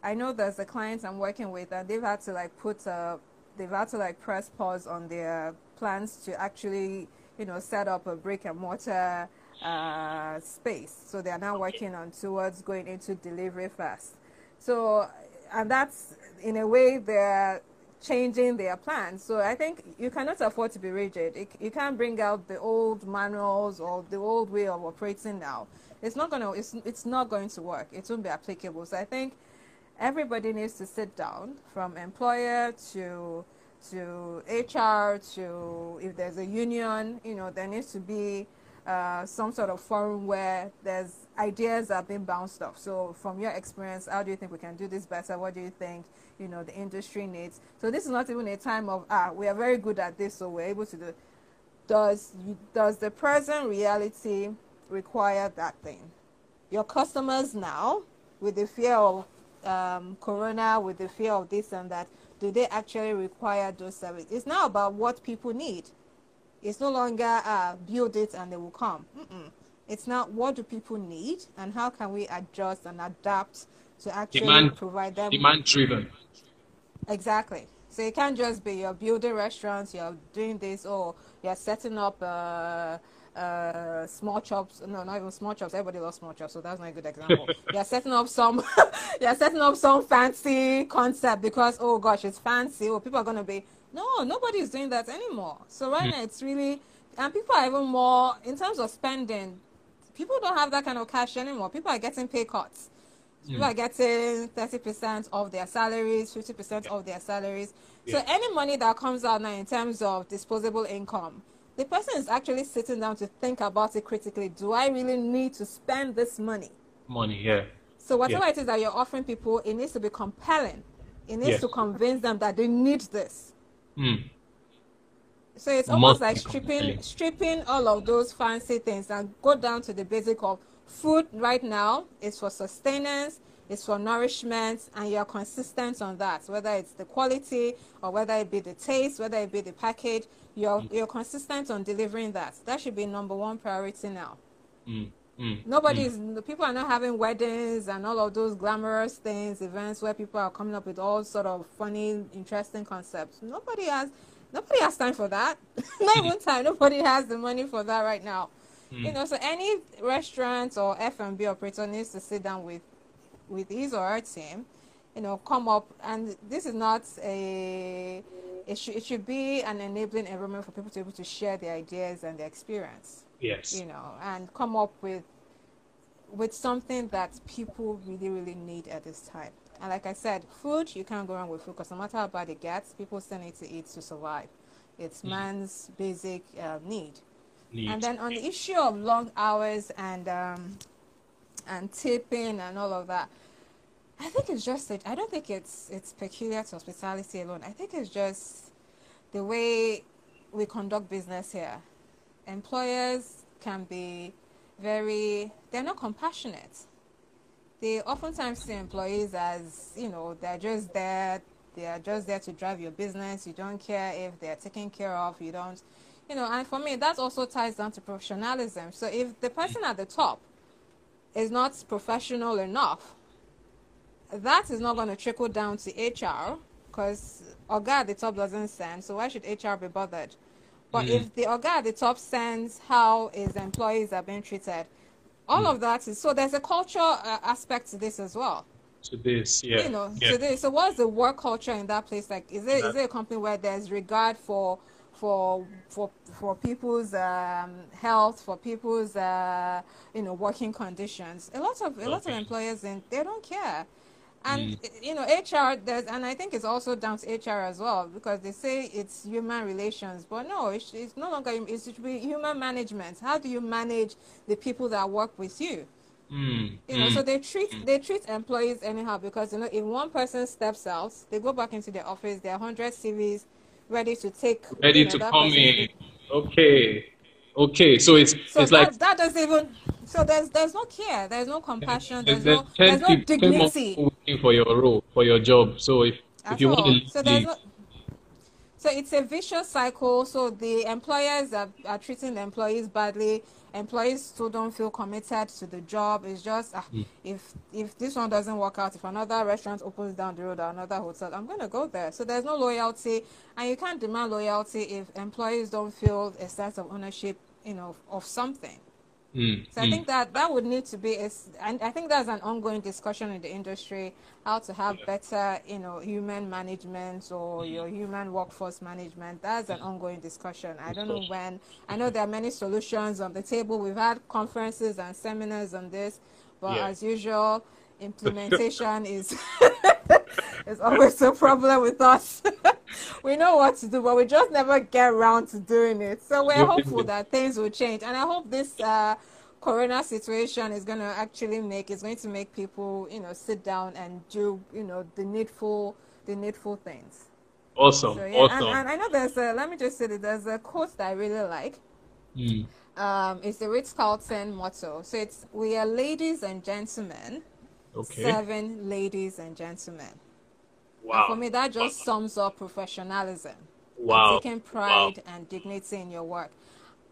Speaker 2: I know there's a client I'm working with, and they've had to like put a, they've had to like press pause on their plans to actually, you know, set up a brick and mortar uh, space. So they are now working on towards going into delivery first. So, and that's in a way they're changing their plans. So I think you cannot afford to be rigid. It, you can't bring out the old manuals or the old way of operating now. It's not gonna. It's it's not going to work. It won't be applicable. So I think everybody needs to sit down, from employer to to HR to if there's a union. You know, there needs to be uh, some sort of forum where there's ideas are being bounced off. So from your experience, how do you think we can do this better? What do you think, you know, the industry needs? So this is not even a time of, ah, we are very good at this, so we're able to do. Does, does the present reality require that thing? Your customers now, with the fear of um, corona, with the fear of this and that, do they actually require those services? It's now about what people need. It's no longer uh, build it and they will come. Mm-mm. It's now what do people need and how can we adjust and adapt to actually
Speaker 1: demand,
Speaker 2: provide them.
Speaker 1: Demand driven.
Speaker 2: Exactly. So it can't just be you're building restaurants, you're doing this, or you're setting up uh, uh, small chops. No, not even small chops. Everybody loves small chops, so that's not a good example. you're setting up some, you're setting up some fancy concept because oh gosh, it's fancy. Or people are gonna be no, nobody is doing that anymore. So right mm. now it's really, and people are even more in terms of spending. People don't have that kind of cash anymore. People are getting pay cuts. Mm. People are getting thirty percent of their salaries, fifty percent of their salaries. Yeah. So any money that comes out now in terms of disposable income, the person is actually sitting down to think about it critically. Do I really need to spend this money?
Speaker 1: Money, yeah.
Speaker 2: So whatever yeah. it is that you're offering people, it needs to be compelling. It needs yes. to convince them that they need this. Mm. So it's almost like stripping stripping all of those fancy things and go down to the basic of food right now is for sustenance, it's for nourishment, and you're consistent on that, whether it's the quality or whether it be the taste, whether it be the package, you're mm. you're consistent on delivering that. That should be number one priority now. Mm. Mm, Nobody mm. People are not having weddings and all of those glamorous things, events where people are coming up with all sort of funny, interesting concepts. Nobody has. Nobody has time for that. not even time. Nobody has the money for that right now. Mm. You know, so any restaurant or F and B operator needs to sit down with, with his or her team. You know, come up and this is not a. It should, it should be an enabling environment for people to be able to share their ideas and their experience.
Speaker 1: Yes.
Speaker 2: You know, and come up with with something that people really, really need at this time. And like I said, food, you can't go wrong with food because no matter how bad it gets, people still need to eat to survive. It's mm. man's basic uh, need. need. And then on the issue of long hours and um, and tipping and all of that, I think it's just that I don't think it's it's peculiar to hospitality alone. I think it's just the way we conduct business here employers can be very, they're not compassionate. They oftentimes see employees as, you know, they're just there, they are just there to drive your business. You don't care if they're taken care of. You don't, you know. And for me, that also ties down to professionalism. So if the person at the top is not professional enough, that is not going to trickle down to HR because Oga at the top doesn't send. So why should HR be bothered? But mm. if the Oga at the top sends how his employees are being treated, all mm. of that is so there's a culture uh, aspect to this as well
Speaker 1: to this yeah
Speaker 2: you know
Speaker 1: yeah.
Speaker 2: to this so what's the work culture in that place like is it is it a company where there's regard for for for for people's um, health for people's uh, you know working conditions a lot of a okay. lot of employers and they don't care and mm. you know hr there's and i think it's also down to hr as well because they say it's human relations but no it's, it's no longer it should be human management how do you manage the people that work with you
Speaker 1: mm.
Speaker 2: you know mm. so they treat they treat employees anyhow because you know if one person steps out they go back into their office there are 100 cvs ready to take
Speaker 1: ready you know, to come in okay okay so it's
Speaker 2: so
Speaker 1: it's
Speaker 2: that,
Speaker 1: like
Speaker 2: that doesn't even so there's there's no care, there's no compassion, there's, there's no there's no dignity
Speaker 1: for your role, for your job. So if At if you all. want to so leave, no,
Speaker 2: so it's a vicious cycle. So the employers are, are treating the employees badly. Employees still don't feel committed to the job. It's just ah, mm. if if this one doesn't work out, if another restaurant opens down the road or another hotel, I'm going to go there. So there's no loyalty, and you can't demand loyalty if employees don't feel a sense of ownership, you know, of something.
Speaker 1: Mm,
Speaker 2: so I mm. think that that would need to be, and I think that's an ongoing discussion in the industry, how to have yeah. better, you know, human management or mm. your human workforce management. That's an ongoing discussion. I don't know when. I know there are many solutions on the table. We've had conferences and seminars on this, but yeah. as usual, implementation is is always a problem with us. we know what to do, but we just never get around to doing it. So we're hopeful that things will change, and I hope this uh, Corona situation is going to actually make it's going to make people, you know, sit down and do, you know, the needful, the needful things.
Speaker 1: Awesome, so, yeah, awesome.
Speaker 2: And, and, I know there's a. Let me just say that there's a quote that I really like.
Speaker 1: Mm.
Speaker 2: Um, it's the Ritz Carlton motto. So it's we are ladies and gentlemen.
Speaker 1: Okay.
Speaker 2: Seven ladies and gentlemen.
Speaker 1: Wow.
Speaker 2: And for me, that just wow. sums up professionalism.
Speaker 1: Wow.
Speaker 2: taking pride wow. and dignity in your work.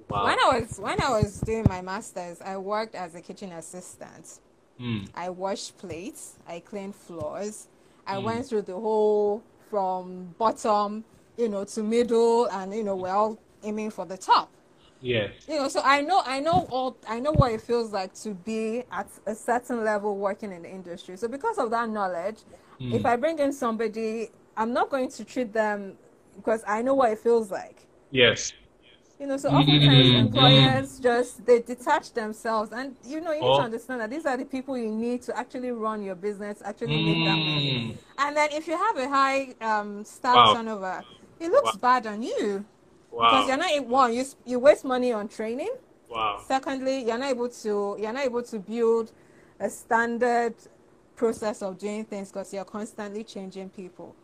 Speaker 1: Wow.
Speaker 2: When I was when I was doing my masters, I worked as a kitchen assistant.
Speaker 1: Mm.
Speaker 2: I washed plates. I cleaned floors. I mm. went through the whole from bottom, you know, to middle, and you know, we're all aiming for the top.
Speaker 1: Yes.
Speaker 2: You know, so I know I know all I know what it feels like to be at a certain level working in the industry. So because of that knowledge, Mm. If I bring in somebody, I'm not going to treat them because I know what it feels like.
Speaker 1: Yes.
Speaker 2: You know, so oftentimes mm-hmm. employers just they detach themselves, and you know you need oh. to understand that these are the people you need to actually run your business, actually mm. make that money. Mm. And then if you have a high um, staff wow. turnover, it looks wow. bad on you
Speaker 1: wow.
Speaker 2: because you're not in one you you waste money on training.
Speaker 1: Wow.
Speaker 2: Secondly, you're not able to you're not able to build a standard process of doing things because you're constantly changing people.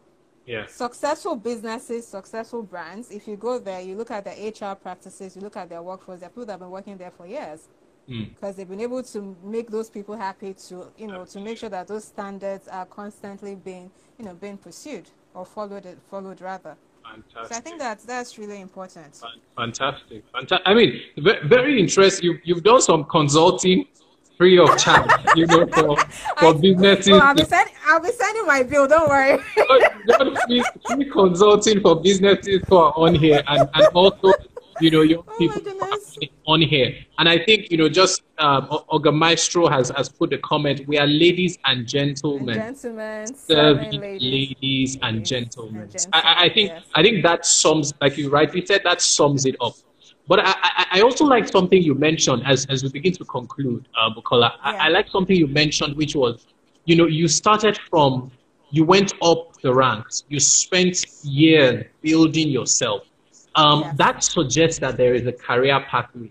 Speaker 1: Yeah.
Speaker 2: Successful businesses, successful brands, if you go there, you look at their HR practices, you look at their workforce, there are people that have been working there for years.
Speaker 1: Mm.
Speaker 2: Because they've been able to make those people happy to, you know, to make sure that those standards are constantly being, you know, being pursued or followed, followed rather.
Speaker 1: Fantastic.
Speaker 2: So I think that that's really important.
Speaker 1: Fantastic. Fantastic. I mean, very interesting. You, you've done some consulting free of charge, you know, for, for businesses. Oh,
Speaker 2: I'll, be send, I'll be sending my bill, don't worry.
Speaker 1: free, free consulting for businesses who are on here and, and also, you know, your
Speaker 2: oh
Speaker 1: people on here. And I think, you know, just um, Oga Maestro has, has put a comment. We are ladies and gentlemen.
Speaker 2: And gentlemen,
Speaker 1: serving ladies. ladies and gentlemen. And gentlemen. I, I think yes. I think that sums, like you rightly said, that sums it up. But I, I, I, also like something you mentioned as, as we begin to conclude, uh, Bukola. Yeah. I, I like something you mentioned, which was, you know, you started from, you went up the ranks, you spent years building yourself. Um, yes. That suggests that there is a career pathway,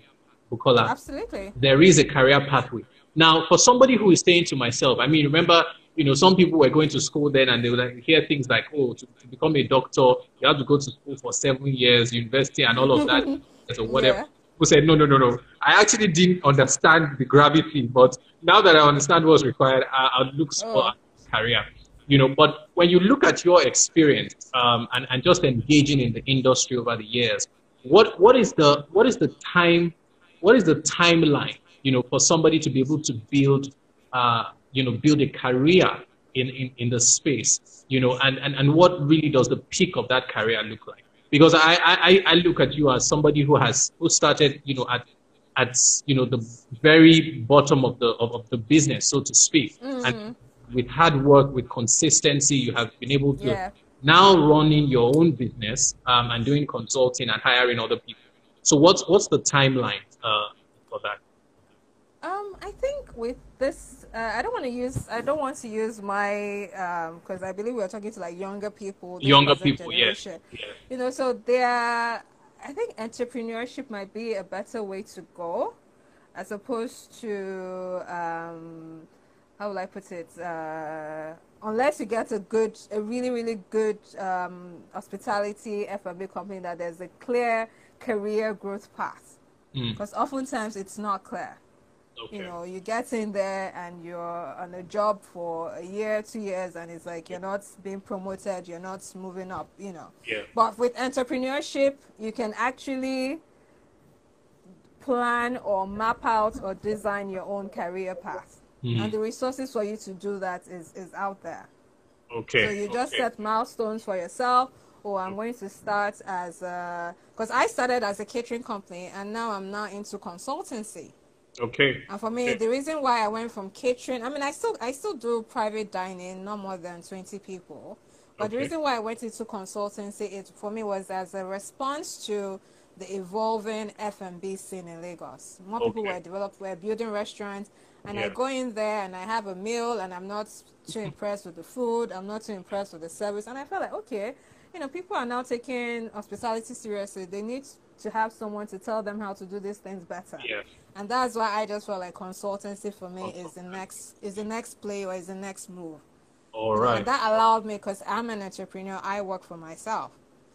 Speaker 1: Bukola.
Speaker 2: Absolutely.
Speaker 1: There is a career pathway. Now, for somebody who is saying to myself, I mean, remember, you know, some people were going to school then and they would like, hear things like, oh, to, become a doctor, you have to go to school for seven years, university, and all of that. or whatever. Yeah. Who said, no, no, no, no. I actually didn't understand the gravity, but now that I understand what's required, I, will look for oh. a career. you know, but when you look at your experience um, and, and just engaging in the industry over the years, what, what is the what is the time what is the timeline you know for somebody to be able to build uh, you know build a career in, in, in the space you know and, and, and what really does the peak of that career look like because I, I, I look at you as somebody who has who started you know at at you know the very bottom of the of, of the business so to speak mm-hmm. and with hard work with consistency you have been able to yeah now running your own business um, and doing consulting and hiring other people. So what's what's the timeline uh, for that?
Speaker 2: With this, uh, I don't want to use I don't want to use my because um, I believe we are talking to like younger people.
Speaker 1: Younger people, yes. Yeah.
Speaker 2: You know, so there. I think entrepreneurship might be a better way to go, as opposed to um, how will I put it? Uh, unless you get a good, a really, really good um, hospitality F&B company that there's a clear career growth path. Because mm. oftentimes it's not clear. Okay. You know, you get in there and you're on a job for a year, two years, and it's like you're not being promoted, you're not moving up, you know.
Speaker 1: Yeah.
Speaker 2: But with entrepreneurship, you can actually plan or map out or design your own career path. Mm. And the resources for you to do that is, is out there.
Speaker 1: Okay.
Speaker 2: So you just okay. set milestones for yourself. Oh, I'm going to start as because I started as a catering company and now I'm now into consultancy.
Speaker 1: Okay.
Speaker 2: And for me,
Speaker 1: okay.
Speaker 2: the reason why I went from catering, I mean, I still I still do private dining, not more than 20 people. But okay. the reason why I went into consultancy, it for me was as a response to the evolving F&B scene in Lagos. More people were developed, were building restaurants, and yeah. I go in there and I have a meal and I'm not too impressed with the food, I'm not too impressed with the service, and I felt like, okay, you know, people are now taking hospitality seriously. They need to have someone to tell them how to do these things better.
Speaker 1: Yeah.
Speaker 2: And that's why I just felt like consultancy for me is the next is the next play or is the next move.
Speaker 1: All right.
Speaker 2: And that allowed me because I'm an entrepreneur. I work for myself.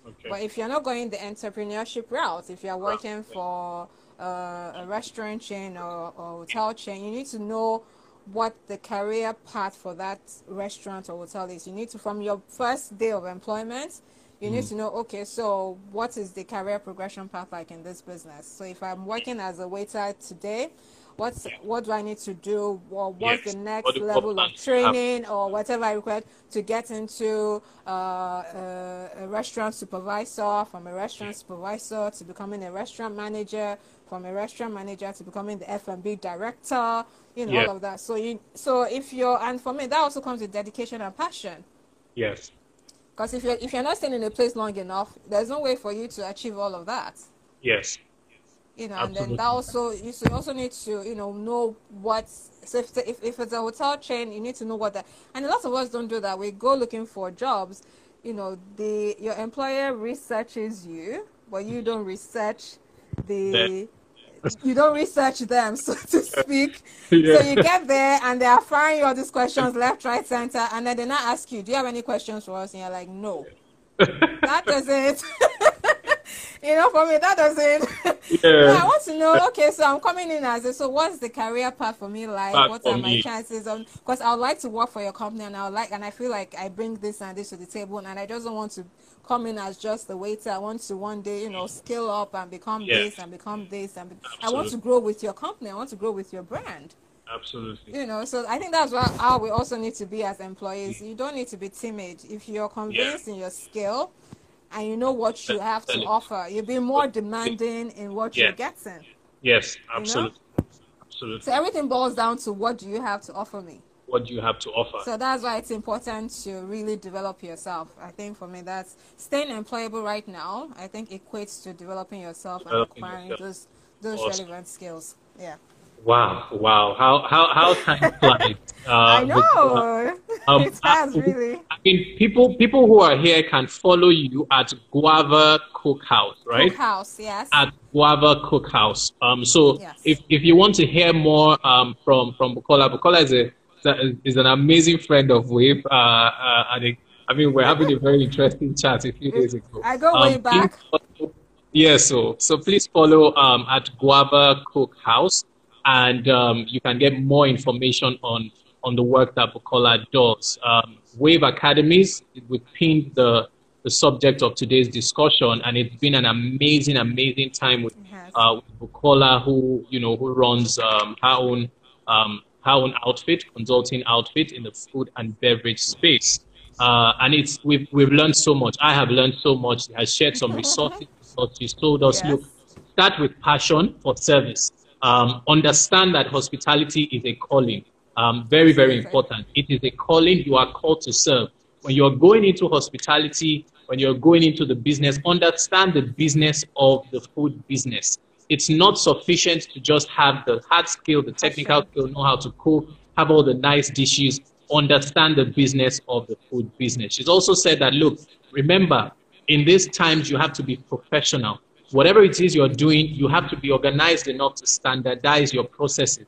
Speaker 1: Okay.
Speaker 2: But if you're not going the entrepreneurship route, if you're working for uh, a restaurant chain or, or hotel chain, you need to know what the career path for that restaurant or hotel is. You need to, from your first day of employment, you mm. need to know, okay, so what is the career progression path like in this business? So if I'm working as a waiter today, what's what do I need to do or what's yes. the next what level of training or whatever I require to get into uh, a, a, restaurant supervisor from a restaurant supervisor to becoming a restaurant manager from a restaurant manager to becoming the F&B director you know yeah. all of that so you so if you're and for me that also comes with dedication and passion
Speaker 1: yes
Speaker 2: because if you're if you're not staying in a place long enough there's no way for you to achieve all of that
Speaker 1: yes
Speaker 2: you know, Absolutely. and then that also you also need to you know know what so if, if if it's a hotel chain, you need to know what that. And a lot of us don't do that. We go looking for jobs. You know, the your employer researches you, but you don't research the. You don't research them, so to speak. Yeah. So you get there and they are firing you all these questions left, right, center, and then they not ask you, "Do you have any questions for us?" And you're like, "No." that doesn't. you know, for me, that doesn't. Yeah. I want to know. Okay, so I'm coming in as a. So, what's the career path for me like? Path what are my me. chances of? Because I would like to work for your company, and I would like, and I feel like I bring this and this to the table, and I just don't want to come in as just a waiter. I want to one day, you know, scale up and become yes. this and become this, and be, I want to grow with your company. I want to grow with your brand.
Speaker 1: Absolutely.
Speaker 2: You know, so I think that's what how we also need to be as employees. Mm. You don't need to be timid. If you're convinced yeah. in your skill, and you know what you have to offer. You'll be more demanding in what you're getting.
Speaker 1: Yes, absolutely. You know? Absolutely.
Speaker 2: So everything boils down to what do you have to offer me?
Speaker 1: What do you have to offer?
Speaker 2: So that's why it's important to really develop yourself. I think for me, that's staying employable right now. I think equates to developing yourself developing and acquiring yourself. those those awesome. relevant skills. Yeah.
Speaker 1: Wow, wow. How how how time flies.
Speaker 2: Uh, I know. um, it has really.
Speaker 1: I mean, people people who are here can follow you at Guava Cookhouse, right?
Speaker 2: Cookhouse, yes.
Speaker 1: At Guava Cookhouse. Um, so yes. if if you want to hear more um from from Bukola, Bukola is a is an amazing friend of Wave. Uh, uh, I think. I mean, we're having a very interesting chat a few days ago.
Speaker 2: I go um, way back.
Speaker 1: Yes, yeah, so so please follow um at Guava Cookhouse and um, you can get more information on on the work that Bukola does. Um, Wave Academies. We pinned the the subject of today's discussion, and it's been an amazing, amazing time with, uh, with Bukola, who you know who runs um, her own um, her own outfit, consulting outfit in the food and beverage space. Uh, and it's we've we've learned so much. I have learned so much. He has shared some resources. She's told us, yes. look, start with passion for service. Um, understand that hospitality is a calling. Um, very, very important. It is a calling. You are called to serve. When you're going into hospitality, when you're going into the business, understand the business of the food business. It's not sufficient to just have the hard skill, the technical skill, know how to cook, have all the nice dishes, understand the business of the food business. She's also said that, look, remember, in these times, you have to be professional. Whatever it is you're doing, you have to be organized enough to standardize your processes.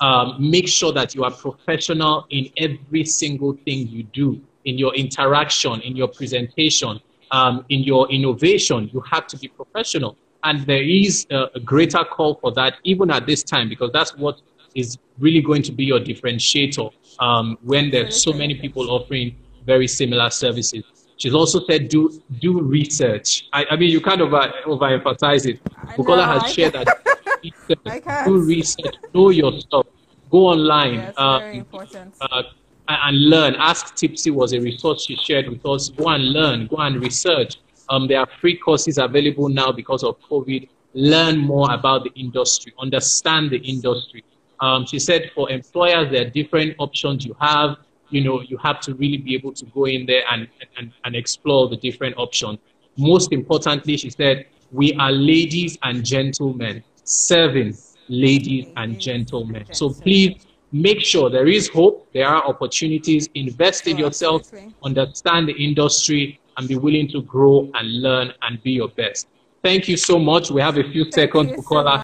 Speaker 1: Um, make sure that you are professional in every single thing you do in your interaction, in your presentation, um, in your innovation, you have to be professional. And there is a, a greater call for that even at this time because that's what is really going to be your differentiator um, when there's so many people offering very similar services. She's also said do do research. I, I mean, you kind of over, overemphasize it. Bukola has I shared that do research, know your stuff, go online.
Speaker 2: Yes, uh, very important. Uh,
Speaker 1: and learn. Ask Tipsy was a resource she shared with us. Go and learn, go and research. Um, there are free courses available now because of COVID. Learn more about the industry, understand the industry. Um, she said for employers, there are different options you have. You know, you have to really be able to go in there and, and, and explore the different options. Most importantly, she said, we are ladies and gentlemen, serving ladies and gentlemen. So please make sure there is hope, there are opportunities, invest in yourself, understand the industry, and be willing to grow and learn and be your best. Thank you so much. We have a few Thank seconds, Bukola.